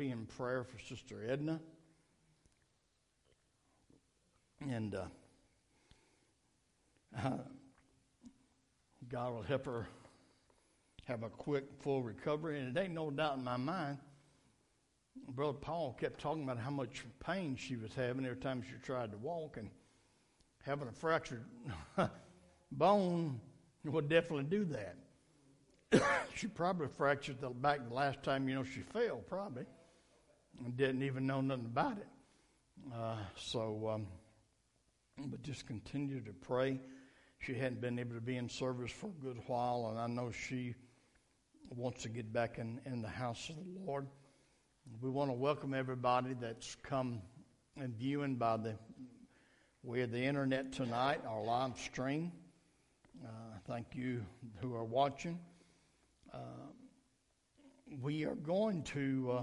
be in prayer for Sister Edna. And uh, uh, God will help her have a quick, full recovery. And it ain't no doubt in my mind. Brother Paul kept talking about how much pain she was having every time she tried to walk, and having a fractured bone would definitely do that. she probably fractured the back the last time you know she fell, probably, didn't even know nothing about it. Uh, so, um, but just continue to pray. She hadn't been able to be in service for a good while, and I know she wants to get back in, in the house of the Lord. We want to welcome everybody that's come and viewing by the way of the internet tonight, our live stream. Uh, thank you who are watching. Uh, we are going to uh,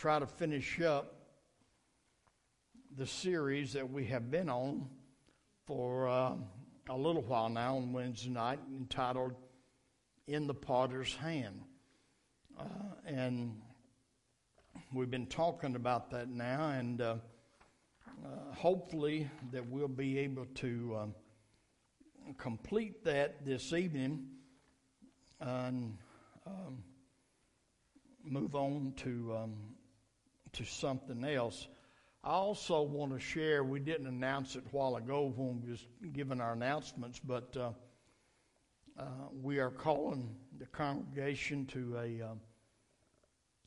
try to finish up the series that we have been on for uh, a little while now on Wednesday night entitled In the Potter's Hand. Uh, and we've been talking about that now, and uh, uh hopefully that we'll be able to um, complete that this evening and um, move on to um, to something else. I also want to share, we didn't announce it a while ago when we was giving our announcements, but uh, uh, we are calling the congregation to a, uh,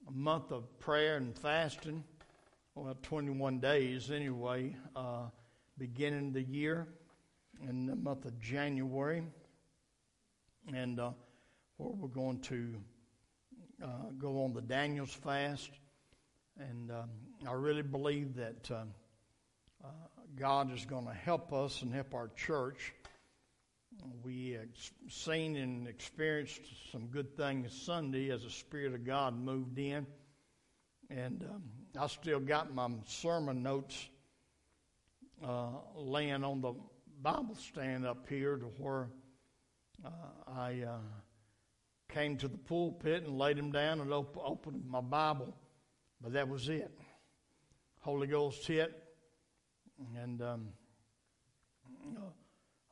a, month of prayer and fasting, well, 21 days anyway, uh, beginning the year in the month of January, and uh, where we're going to uh, go on the Daniel's fast and um, I really believe that uh, uh, God is going to help us and help our church. We seen and experienced some good things Sunday as the Spirit of God moved in. And um, I still got my sermon notes uh, laying on the Bible stand up here to where uh, I uh, came to the pulpit and laid them down and op- opened my Bible but that was it. Holy Ghost hit, and um,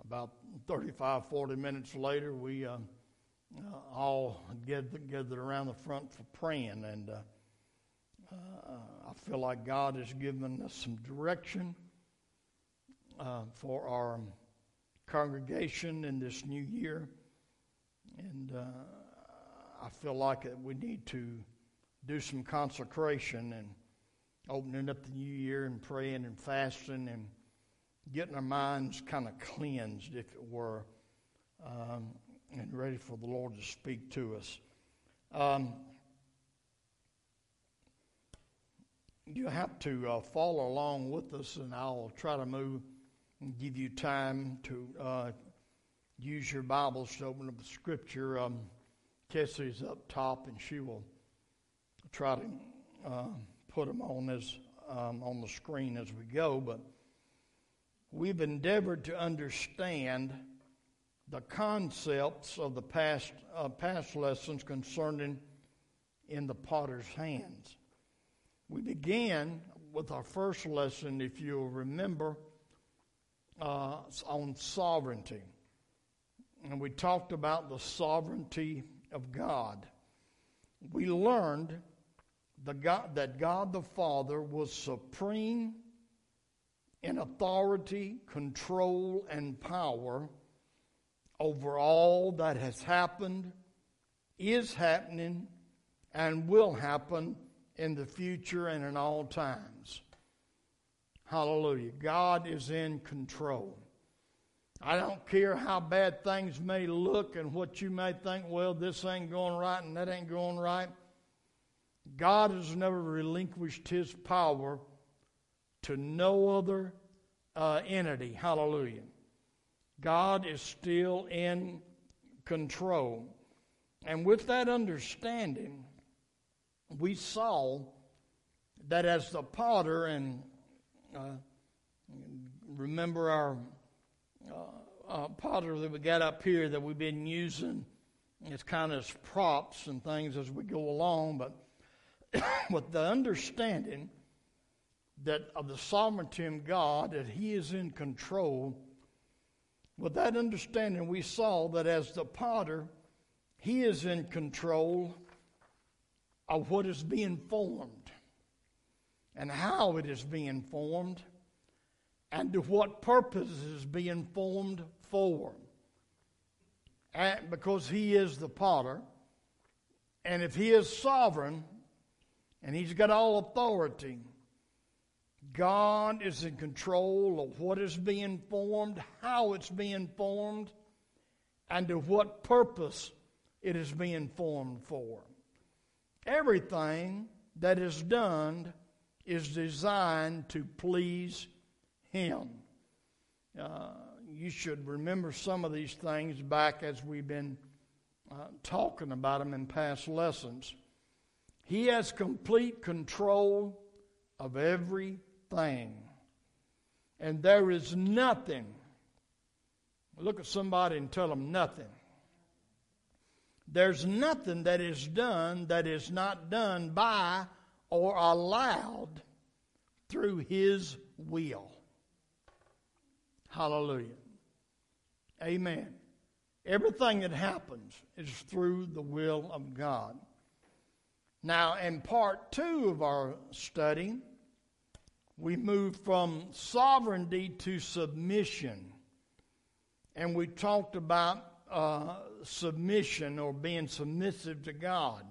about 35, 40 minutes later, we uh, uh, all gathered, gathered around the front for praying, and uh, uh I feel like God has given us some direction uh, for our congregation in this new year, and uh, I feel like we need to do some consecration and opening up the new year and praying and fasting and getting our minds kind of cleansed, if it were, um, and ready for the Lord to speak to us. Um, you have to uh, follow along with us, and I'll try to move and give you time to uh, use your Bibles to open up the Scripture. Um, Kessie's up top, and she will try to uh, put them on this um, on the screen as we go, but we've endeavored to understand the concepts of the past uh, past lessons concerning in the potter's hands. We began with our first lesson, if you'll remember, uh, on sovereignty. And we talked about the sovereignty of God. We learned the God, that God the Father was supreme in authority, control, and power over all that has happened, is happening, and will happen in the future and in all times. Hallelujah. God is in control. I don't care how bad things may look and what you may think, well, this ain't going right and that ain't going right. God has never relinquished his power to no other uh, entity. Hallelujah. God is still in control. And with that understanding, we saw that as the potter, and uh, remember our uh, uh potter that we got up here that we've been using, it's kind of props and things as we go along, but with the understanding that of the sovereignty of God, that He is in control. With that understanding, we saw that as the potter, He is in control of what is being formed and how it is being formed and to what purpose it is being formed for. And because He is the potter, and if He is sovereign and He's got all authority, God is in control of what is being formed, how it's being formed, and to what purpose it is being formed for. Everything that is done is designed to please Him. Uh, you should remember some of these things back as we've been uh, talking about them in past lessons. He has complete control of everything. And there is nothing. Look at somebody and tell them nothing. There's nothing that is done that is not done by or allowed through His will. Hallelujah. Amen. Everything that happens is through the will of God. Now, in part two of our study, we moved from sovereignty to submission. And we talked about uh, submission or being submissive to God.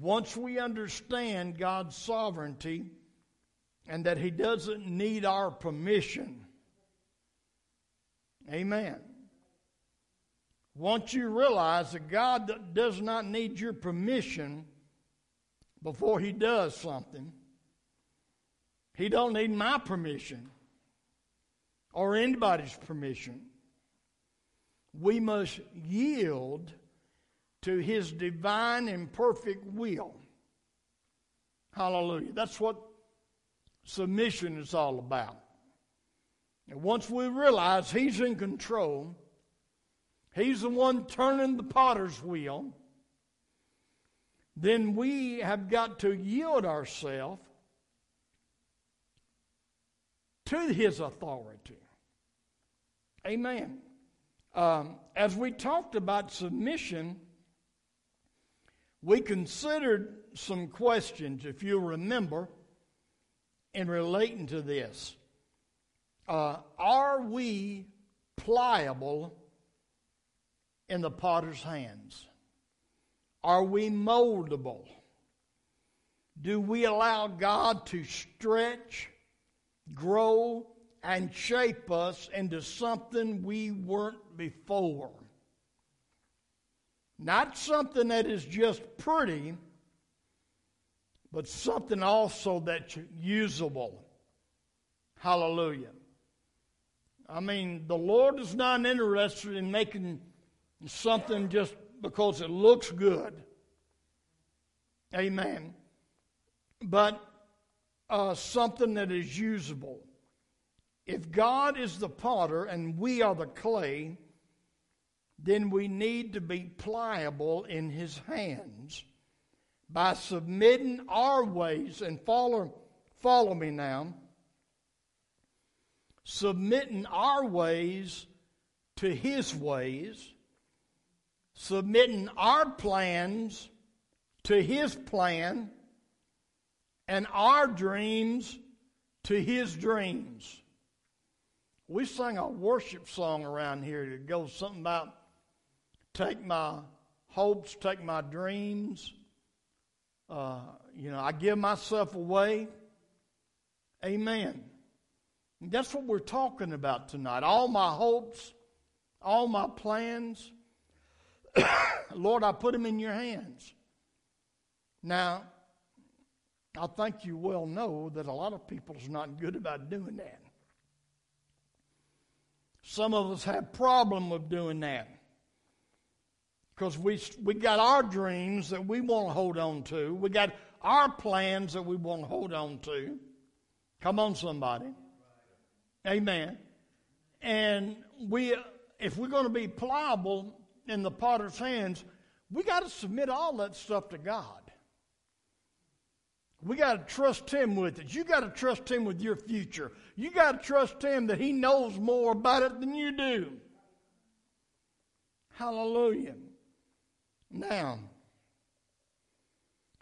Once we understand God's sovereignty and that He doesn't need our permission, amen. Once you realize that God does not need your permission before he does something, he don't need my permission or anybody's permission. We must yield to his divine and perfect will. Hallelujah. That's what submission is all about. And once we realize he's in control, He's the one turning the potter's wheel. Then we have got to yield ourselves to His authority. Amen. Um, as we talked about submission, we considered some questions, if you remember, in relating to this. Uh, are we pliable in the potter's hands? Are we moldable? Do we allow God to stretch, grow, and shape us into something we weren't before? Not something that is just pretty, but something also that's usable. Hallelujah. I mean, the Lord is not interested in making something just because it looks good. Amen. But uh, something that is usable. If God is the potter and we are the clay, then we need to be pliable in His hands by submitting our ways and follow, follow me now. Submitting our ways to His ways submitting our plans to His plan and our dreams to His dreams. We sang a worship song around here that goes something about take my hopes, take my dreams. Uh, you know, I give myself away. Amen. And that's what we're talking about tonight. All my hopes, all my plans, Lord, I put them in your hands. Now, I think you well know that a lot of people's not good about doing that. Some of us have problem with doing that because we we got our dreams that we want to hold on to. We got our plans that we want to hold on to. Come on, somebody. Amen. And we, if we're going to be pliable, in the potter's hands, we got to submit all that stuff to God. We got to trust Him with it. You got to trust Him with your future. You got to trust Him that He knows more about it than you do. Hallelujah. Now,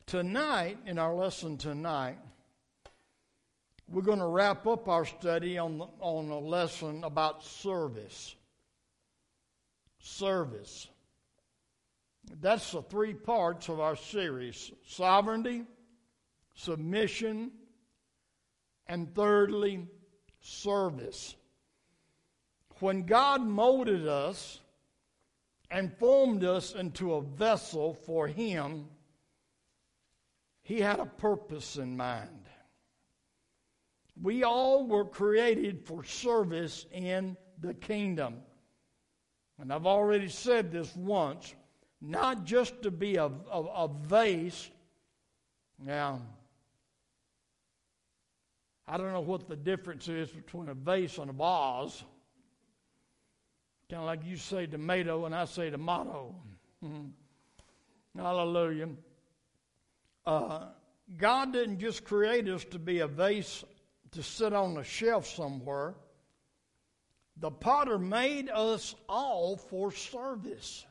tonight, in our lesson tonight, we're going to wrap up our study on, the, on a lesson about service. Service. That's the three parts of our series sovereignty, submission, and thirdly, service. When God molded us and formed us into a vessel for Him, He had a purpose in mind. We all were created for service in the kingdom. And I've already said this once not just to be a, a, a vase. Now, I don't know what the difference is between a vase and a vase. Kind of like you say tomato and I say tomato. Mm-hmm. Hallelujah. Uh, God didn't just create us to be a vase to sit on a shelf somewhere. The potter made us all for service.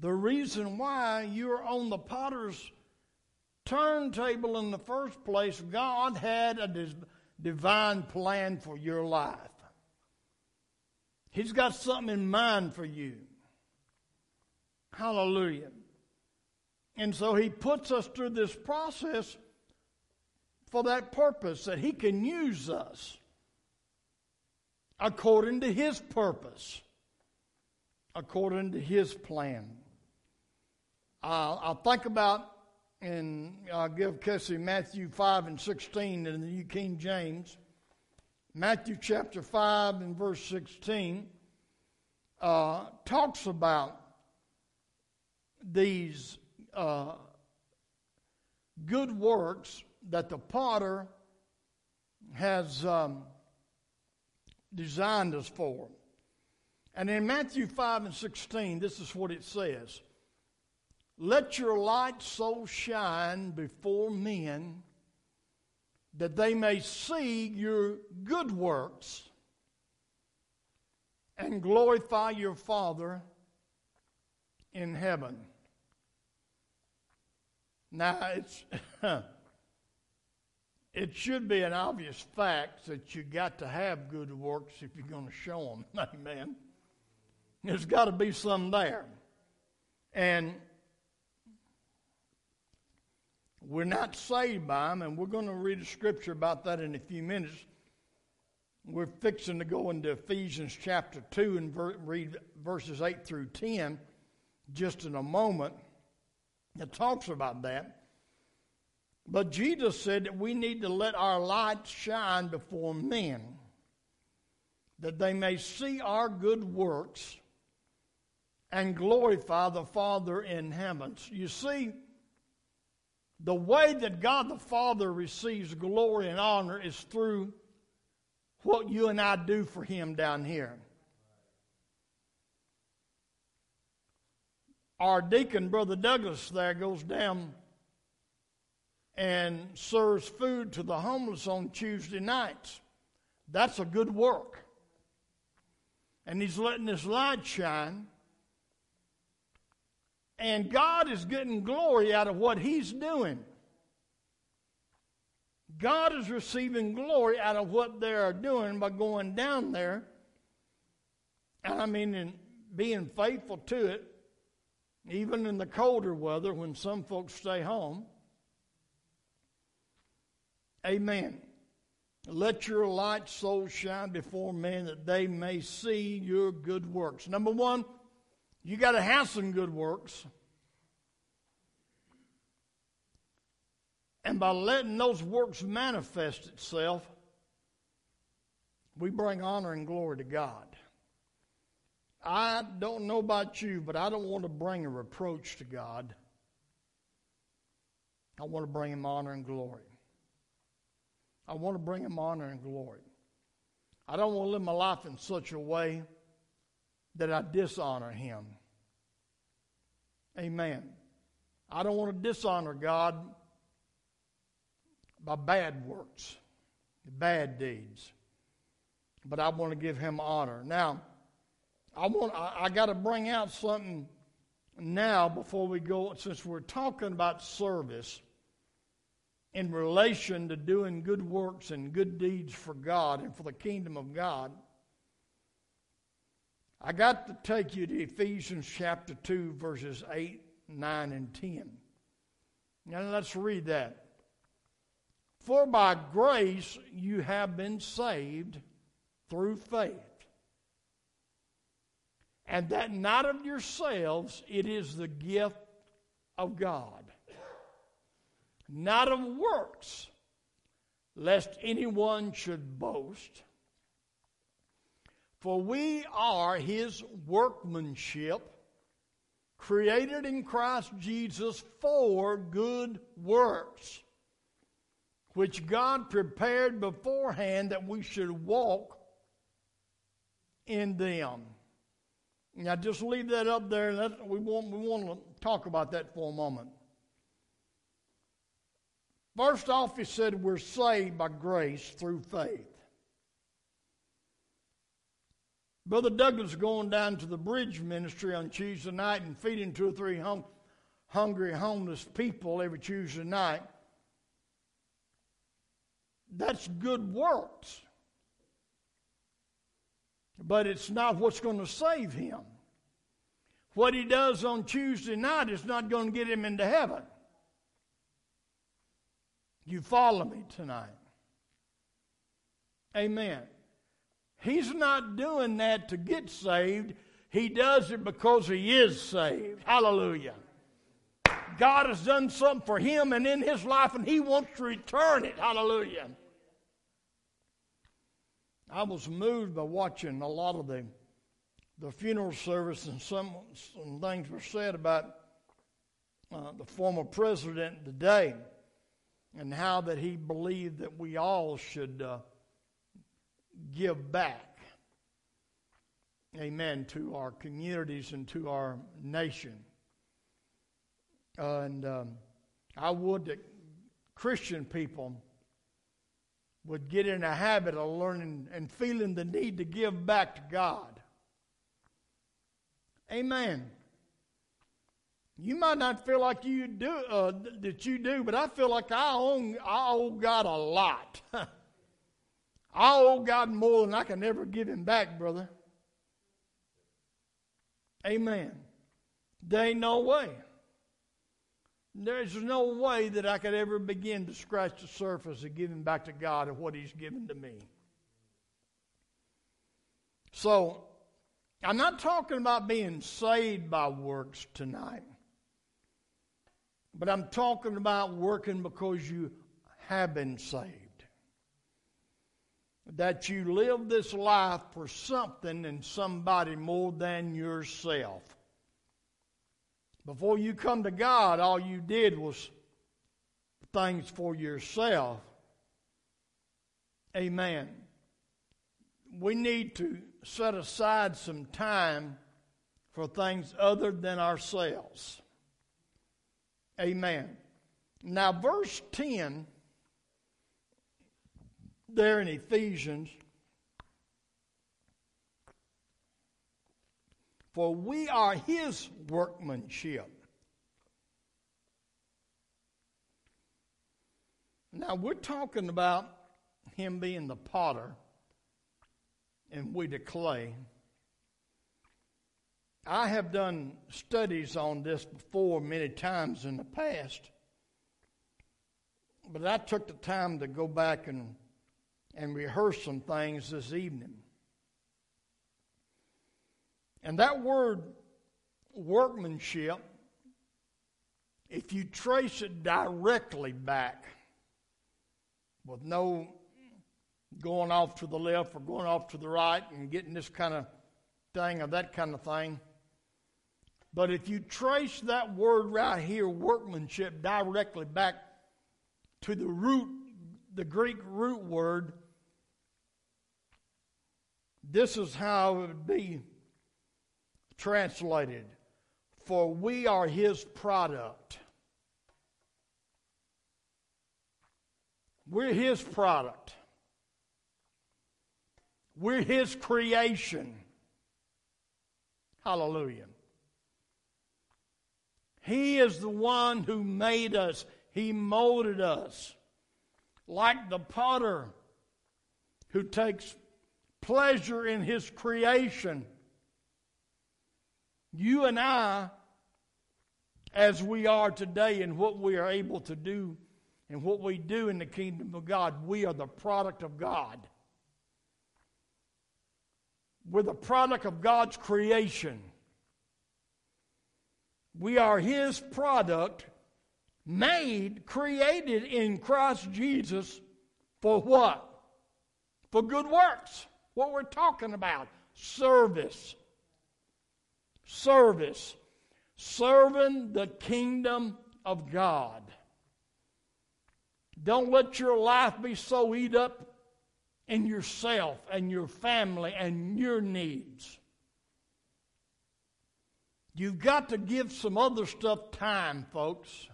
The reason why you're on the potter's turntable in the first place, God had a divine plan for your life. He's got something in mind for you. Hallelujah. And so he puts us through this process for that purpose, that He can use us according to His purpose, according to His plan. I'll think about, and I'll give Casey Matthew 5 and 16 in the New King James. Matthew chapter 5 and verse 16 uh, talks about these uh, good works that the potter has um, designed us for. And in Matthew 5 and 16, this is what it says Let your light so shine before men that they may see your good works and glorify your Father in heaven. Now, it's. it should be an obvious fact that you got to have good works if you're going to show them. Amen. There's got to be some there. And we're not saved by them, and we're going to read a scripture about that in a few minutes. We're fixing to go into Ephesians chapter 2 and ver- read verses 8 through 10 just in a moment. It talks about that. But Jesus said that we need to let our light shine before men, that they may see our good works and glorify the Father in heavens. You see, the way that God the Father receives glory and honor is through what you and I do for Him down here. Our deacon, Brother Douglas, there goes down and serves food to the homeless on Tuesday nights. That's a good work. And he's letting his light shine. And God is getting glory out of what he's doing. God is receiving glory out of what they are doing by going down there. And I mean, in being faithful to it, even in the colder weather when some folks stay home. Amen. Let your light so shine before men that they may see your good works. Number one, you got to have some good works. And by letting those works manifest itself, we bring honor and glory to God. I don't know about you, but I don't want to bring a reproach to God. I want to bring him honor and glory. I want to bring him honor and glory. I don't want to live my life in such a way that I dishonor him. Amen. I don't want to dishonor God by bad works, bad deeds, but I want to give Him honor. Now, I want I, I got to bring out something now before we go, since we're talking about service in relation to doing good works and good deeds for God and for the kingdom of God. I got to take you to Ephesians chapter 2, verses 8, 9, and 10. Now let's read that. For by grace you have been saved through faith. And that not of yourselves, it is the gift of God. Not of works, lest anyone should boast. For we are his workmanship, created in Christ Jesus for good works, which God prepared beforehand that we should walk in them. Now, just leave that up there. We, want, we want to talk about that for a moment. First off, he said we're saved by grace through faith. Brother Douglas going down to the bridge ministry on Tuesday night and feeding two or three hum- hungry homeless people every Tuesday night. That's good works. But it's not what's going to save him. What he does on Tuesday night is not going to get him into heaven. You follow me tonight. Amen. He's not doing that to get saved. He does it because he is saved. Hallelujah. God has done something for him and in his life, and he wants to return it. Hallelujah. I was moved by watching a lot of the, the funeral service, and some, some things were said about uh, the former president today and how that he believed that we all should uh, give back, amen, to our communities and to our nation. Uh, and um, I would that Christian people would get in a habit of learning and feeling the need to give back to God. Amen. You might not feel like you do uh, that you do, but I feel like I owe I owe God a lot. I owe God more than I can ever give Him back, brother. Amen. There ain't no way. There's no way that I could ever begin to scratch the surface of giving back to God of what He's given to me. So, I'm not talking about being saved by works tonight. But I'm talking about working because you have been saved. That you live this life for something and somebody more than yourself. Before you come to God, all you did was things for yourself. Amen. We need to set aside some time for things other than ourselves. Amen. Now, verse 10 there in Ephesians For we are his workmanship. Now, we're talking about him being the potter and we the clay. I have done studies on this before many times in the past, but I took the time to go back and, and rehearse some things this evening. And that word workmanship, if you trace it directly back, with no going off to the left or going off to the right and getting this kind of thing or that kind of thing, but if you trace that word right here, workmanship, directly back to the root, the Greek root word, this is how it would be translated For we are his product. We're his product. We're his creation. Hallelujah. He is the one who made us, He molded us. Like the potter who takes pleasure in his creation. You and I, as we are today and what we are able to do and what we do in the kingdom of God, we are the product of God. We're the product of God's creation. We are His product, made, created in Christ Jesus for what? For good works. What we're talking about service. Service. Serving the kingdom of God. Don't let your life be so eat up in yourself and your family and your needs. You've got to give some other stuff time, folks.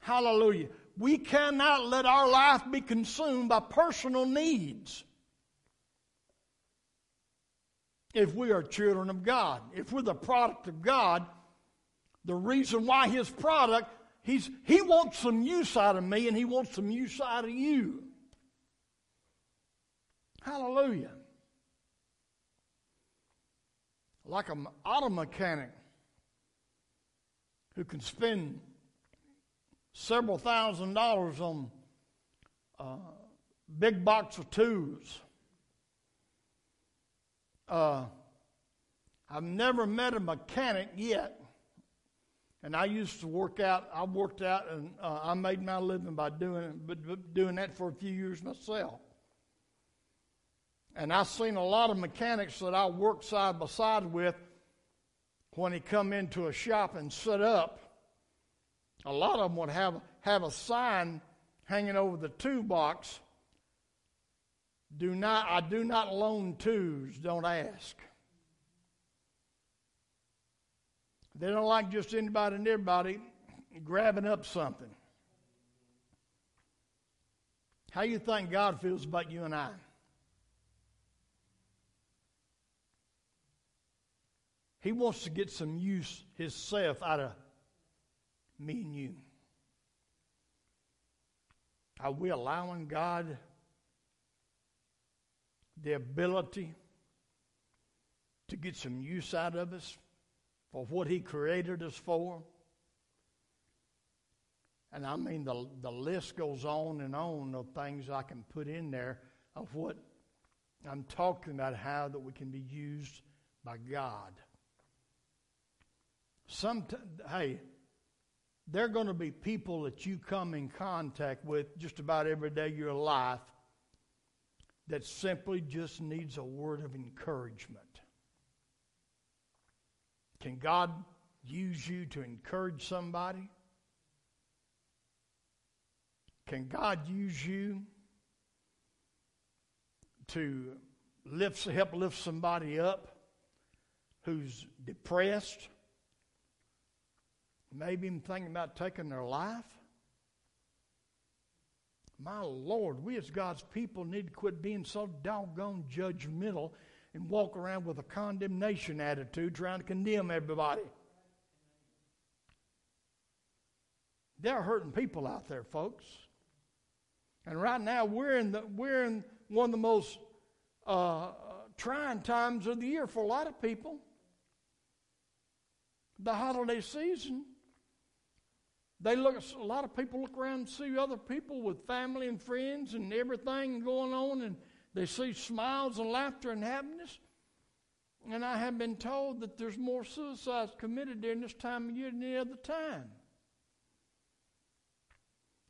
Hallelujah. We cannot let our life be consumed by personal needs. If we are children of God, if we're the product of God, the reason why His product, he's, He wants some use out of me and He wants some use out of you. Hallelujah. Like an auto mechanic who can spend several thousand dollars on a uh, big box of tools. Uh, I've never met a mechanic yet, and I used to work out. I worked out, and uh, I made my living by doing doing that for a few years myself. And I've seen a lot of mechanics that I worked side by side with when he come into a shop and set up. A lot of them would have, have a sign hanging over the toolbox. Do not, I do not loan tools, don't ask. They don't like just anybody and everybody grabbing up something. How you think God feels about you and I? He wants to get some use himself out of me and you. Are we allowing God the ability to get some use out of us for what He created us for? And I mean, the, the list goes on and on of things I can put in there of what I'm talking about, how that we can be used by God. Some, hey, there are going to be people that you come in contact with just about every day of your life that simply just needs a word of encouragement. Can God use you to encourage somebody? Can God use you to lift, help lift somebody up who's depressed? Maybe even thinking about taking their life. My Lord, we as God's people need to quit being so doggone judgmental and walk around with a condemnation attitude trying to condemn everybody. There are hurting people out there, folks. And right now we're in the we're in one of the most uh, trying times of the year for a lot of people. The holiday season. They look, a lot of people look around and see other people with family and friends and everything going on, and they see smiles and laughter and happiness. And I have been told that there's more suicides committed during this time of year than any other time.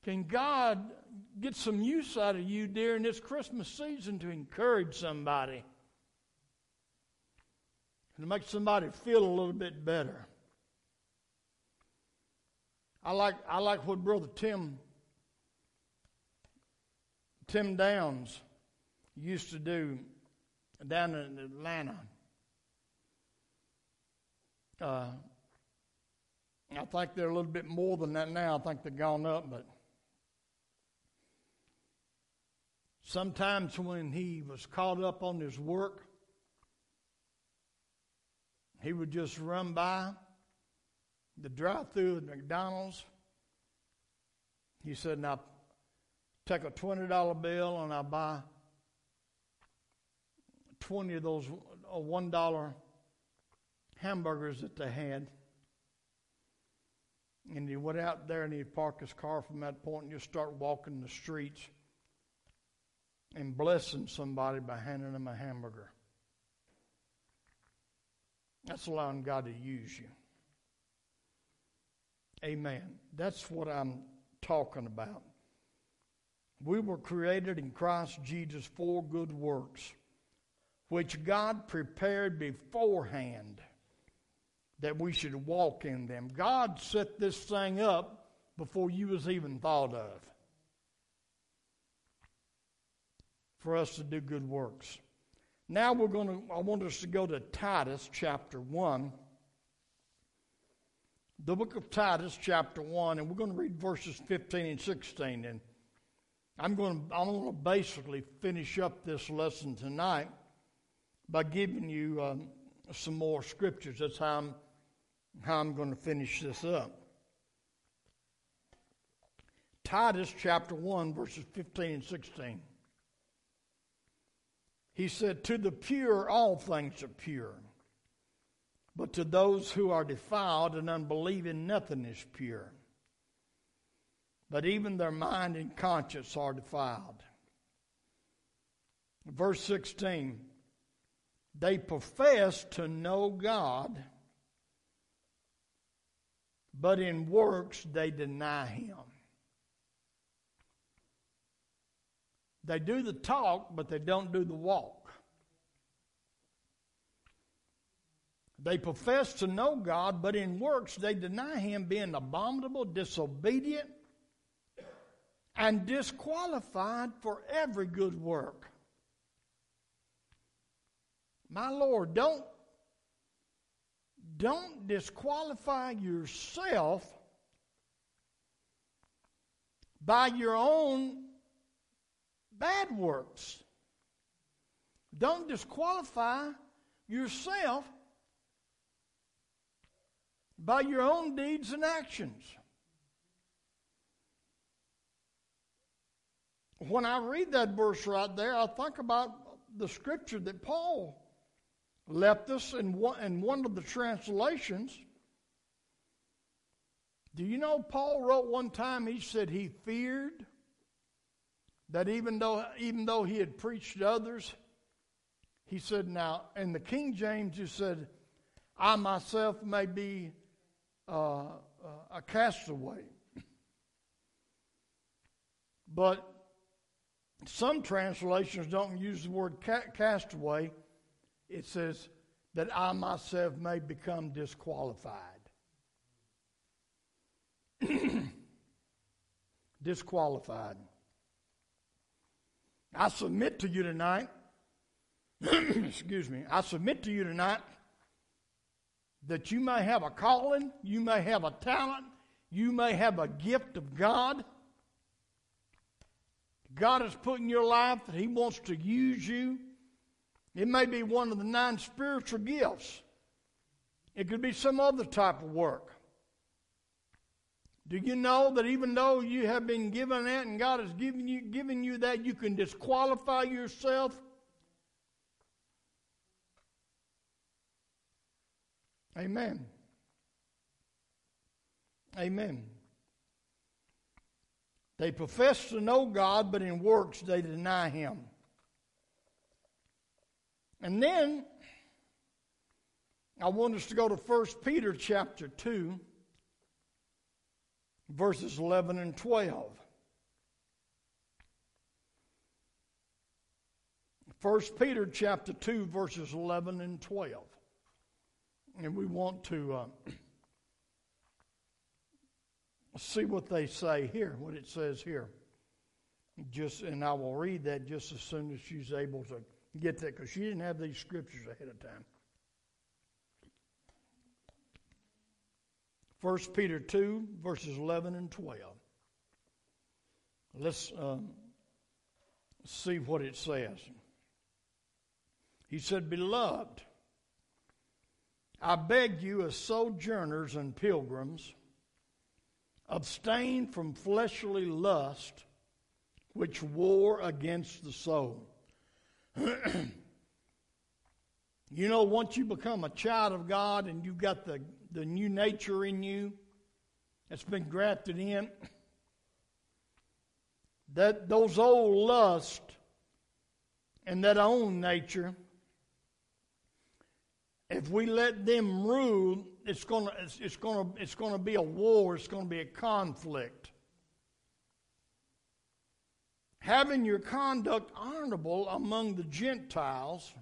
Can God get some use out of you during this Christmas season to encourage somebody? And to make somebody feel a little bit better? I like I like what Brother Tim Tim Downs used to do down in Atlanta. Uh, I think they're a little bit more than that now. I think they've gone up, but Sometimes when he was caught up on his work, he would just run by the drive through at McDonald's. He said, Now take a $20 bill and I'll buy 20 of those uh, $1 hamburgers that they had. And he went out there and he'd park his car from that point and just start walking the streets and blessing somebody by handing them a hamburger. That's allowing God to use you. Amen. That's what I'm talking about. We were created in Christ Jesus for good works, which God prepared beforehand that we should walk in them. God set this thing up before you was even thought of for us to do good works. Now we're going to, I want us to go to Titus chapter 1. The book of Titus chapter 1, and we're going to read verses 15 and 16. And I'm going to, I'm going to basically finish up this lesson tonight by giving you um, some more scriptures. That's how I'm, how I'm going to finish this up. Titus chapter 1, verses 15 and 16. He said, To the pure, all things are pure. But to those who are defiled and unbelieving, nothing is pure. But even their mind and conscience are defiled. Verse 16 They profess to know God, but in works they deny Him. They do the talk, but they don't do the walk. They profess to know God, but in works they deny Him, being abominable, disobedient, and disqualified for every good work. My Lord, don't, don't disqualify yourself by your own bad works. Don't disqualify yourself by your own deeds and actions. When I read that verse right there, I think about the scripture that Paul left us in one, in one of the translations. Do you know Paul wrote one time, he said he feared that even though even though he had preached to others, he said, now in the King James, he said, I myself may be uh, uh, a castaway. But some translations don't use the word ca- castaway. It says that I myself may become disqualified. disqualified. I submit to you tonight, excuse me, I submit to you tonight that you may have a calling, you may have a talent, you may have a gift of God. God has put in your life that He wants to use you. It may be one of the nine spiritual gifts. It could be some other type of work. Do you know that even though you have been given that and God has given you, given you that, you can disqualify yourself? Amen. Amen. They profess to know God, but in works they deny Him. And then I want us to go to 1 Peter chapter 2 verses 11 and 12. 1 Peter chapter 2 verses 11 and 12. And we want to uh, see what they say here, what it says here. Just and I will read that just as soon as she's able to get that because she didn't have these scriptures ahead of time. 1 Peter 2, verses 11 and 12. Let's um, see what it says. He said, Beloved, I beg you, as sojourners and pilgrims, abstain from fleshly lust which war against the soul. you know, once you become a child of God and you've got the, the new nature in you that's been grafted in, that those old lusts and that old nature, if we let them rule, it's going to it's, it's going to it's going to be a war. It's going to be a conflict. Having your conduct honorable among the Gentiles,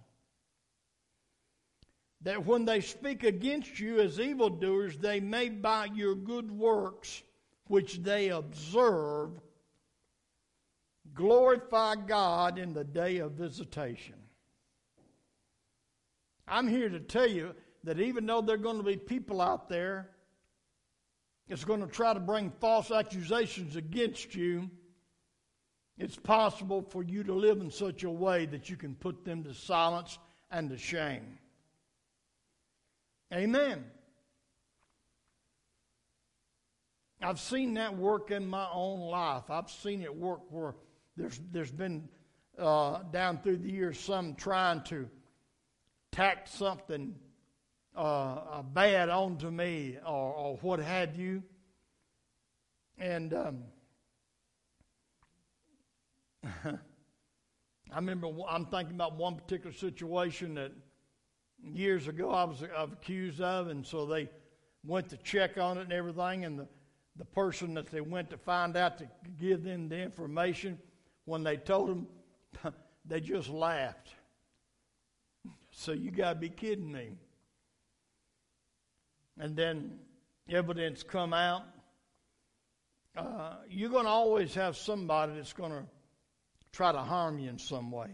that when they speak against you as evildoers, they may by your good works, which they observe, glorify God in the day of visitation. I'm here to tell you that even though there are going to be people out there that's going to try to bring false accusations against you, it's possible for you to live in such a way that you can put them to silence and to shame. Amen. I've seen that work in my own life. I've seen it work where there's, there's been uh, down through the years some trying to tack something uh, uh, bad onto me or, or, what have you. And um, I remember I'm thinking about one particular situation that years ago I was, I was accused of, and so they went to check on it and everything, and the, the person that they went to find out to give them the information, when they told them, they just laughed. So you got to be kidding me. And then evidence come out. Uh, you're going to always have somebody that's going to try to harm you in some way.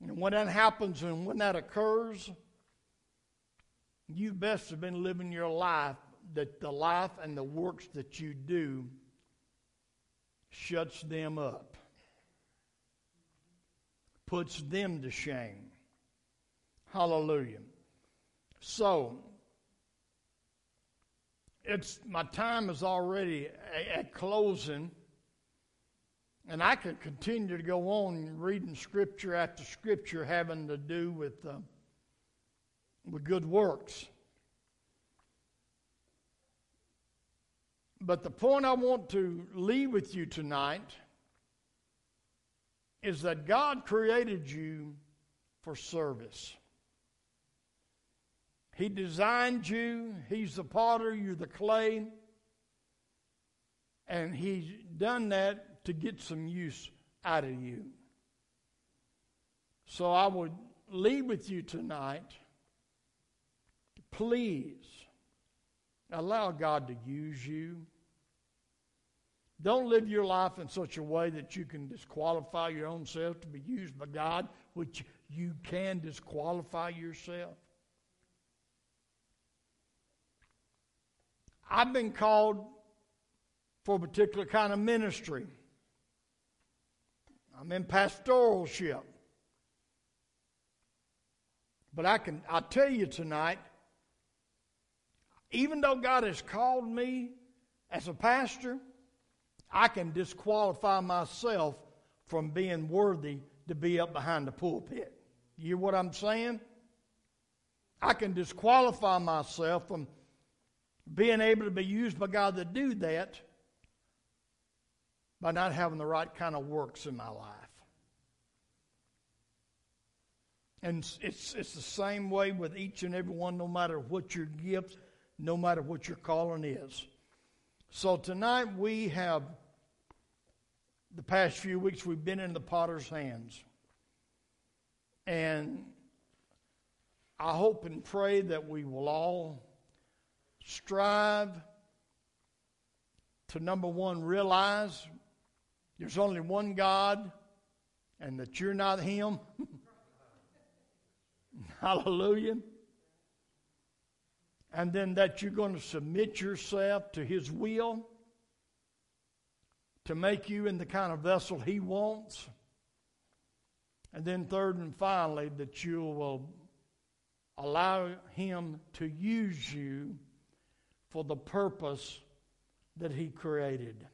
And when that happens and when that occurs, you best have been living your life that the life and the works that you do shuts them up, puts them to shame. Hallelujah. So, it's my time is already at closing. And I could continue to go on reading scripture after scripture having to do with, uh, with good works. But the point I want to leave with you tonight is that God created you for service. He designed you, He's the potter, you're the clay, and He's done that to get some use out of you. So I would leave with you tonight. Please allow God to use you. Don't live your life in such a way that you can disqualify your own self to be used by God, which you can disqualify yourself. I've been called for a particular kind of ministry. I'm in pastoralship. But I can I tell you tonight, even though God has called me as a pastor, I can disqualify myself from being worthy to be up behind the pulpit. You hear what I'm saying? I can disqualify myself from being able to be used by God to do that by not having the right kind of works in my life. And it's, it's the same way with each and every one, no matter what your gift, no matter what your calling is. So tonight we have, the past few weeks, we've been in the potter's hands. And I hope and pray that we will all strive to, number one, realize there's only one God and that you're not Him. Hallelujah. And then that you're going to submit yourself to His will, to make you in the kind of vessel He wants. And then, third and finally, that you will allow Him to use you for the purpose that He created.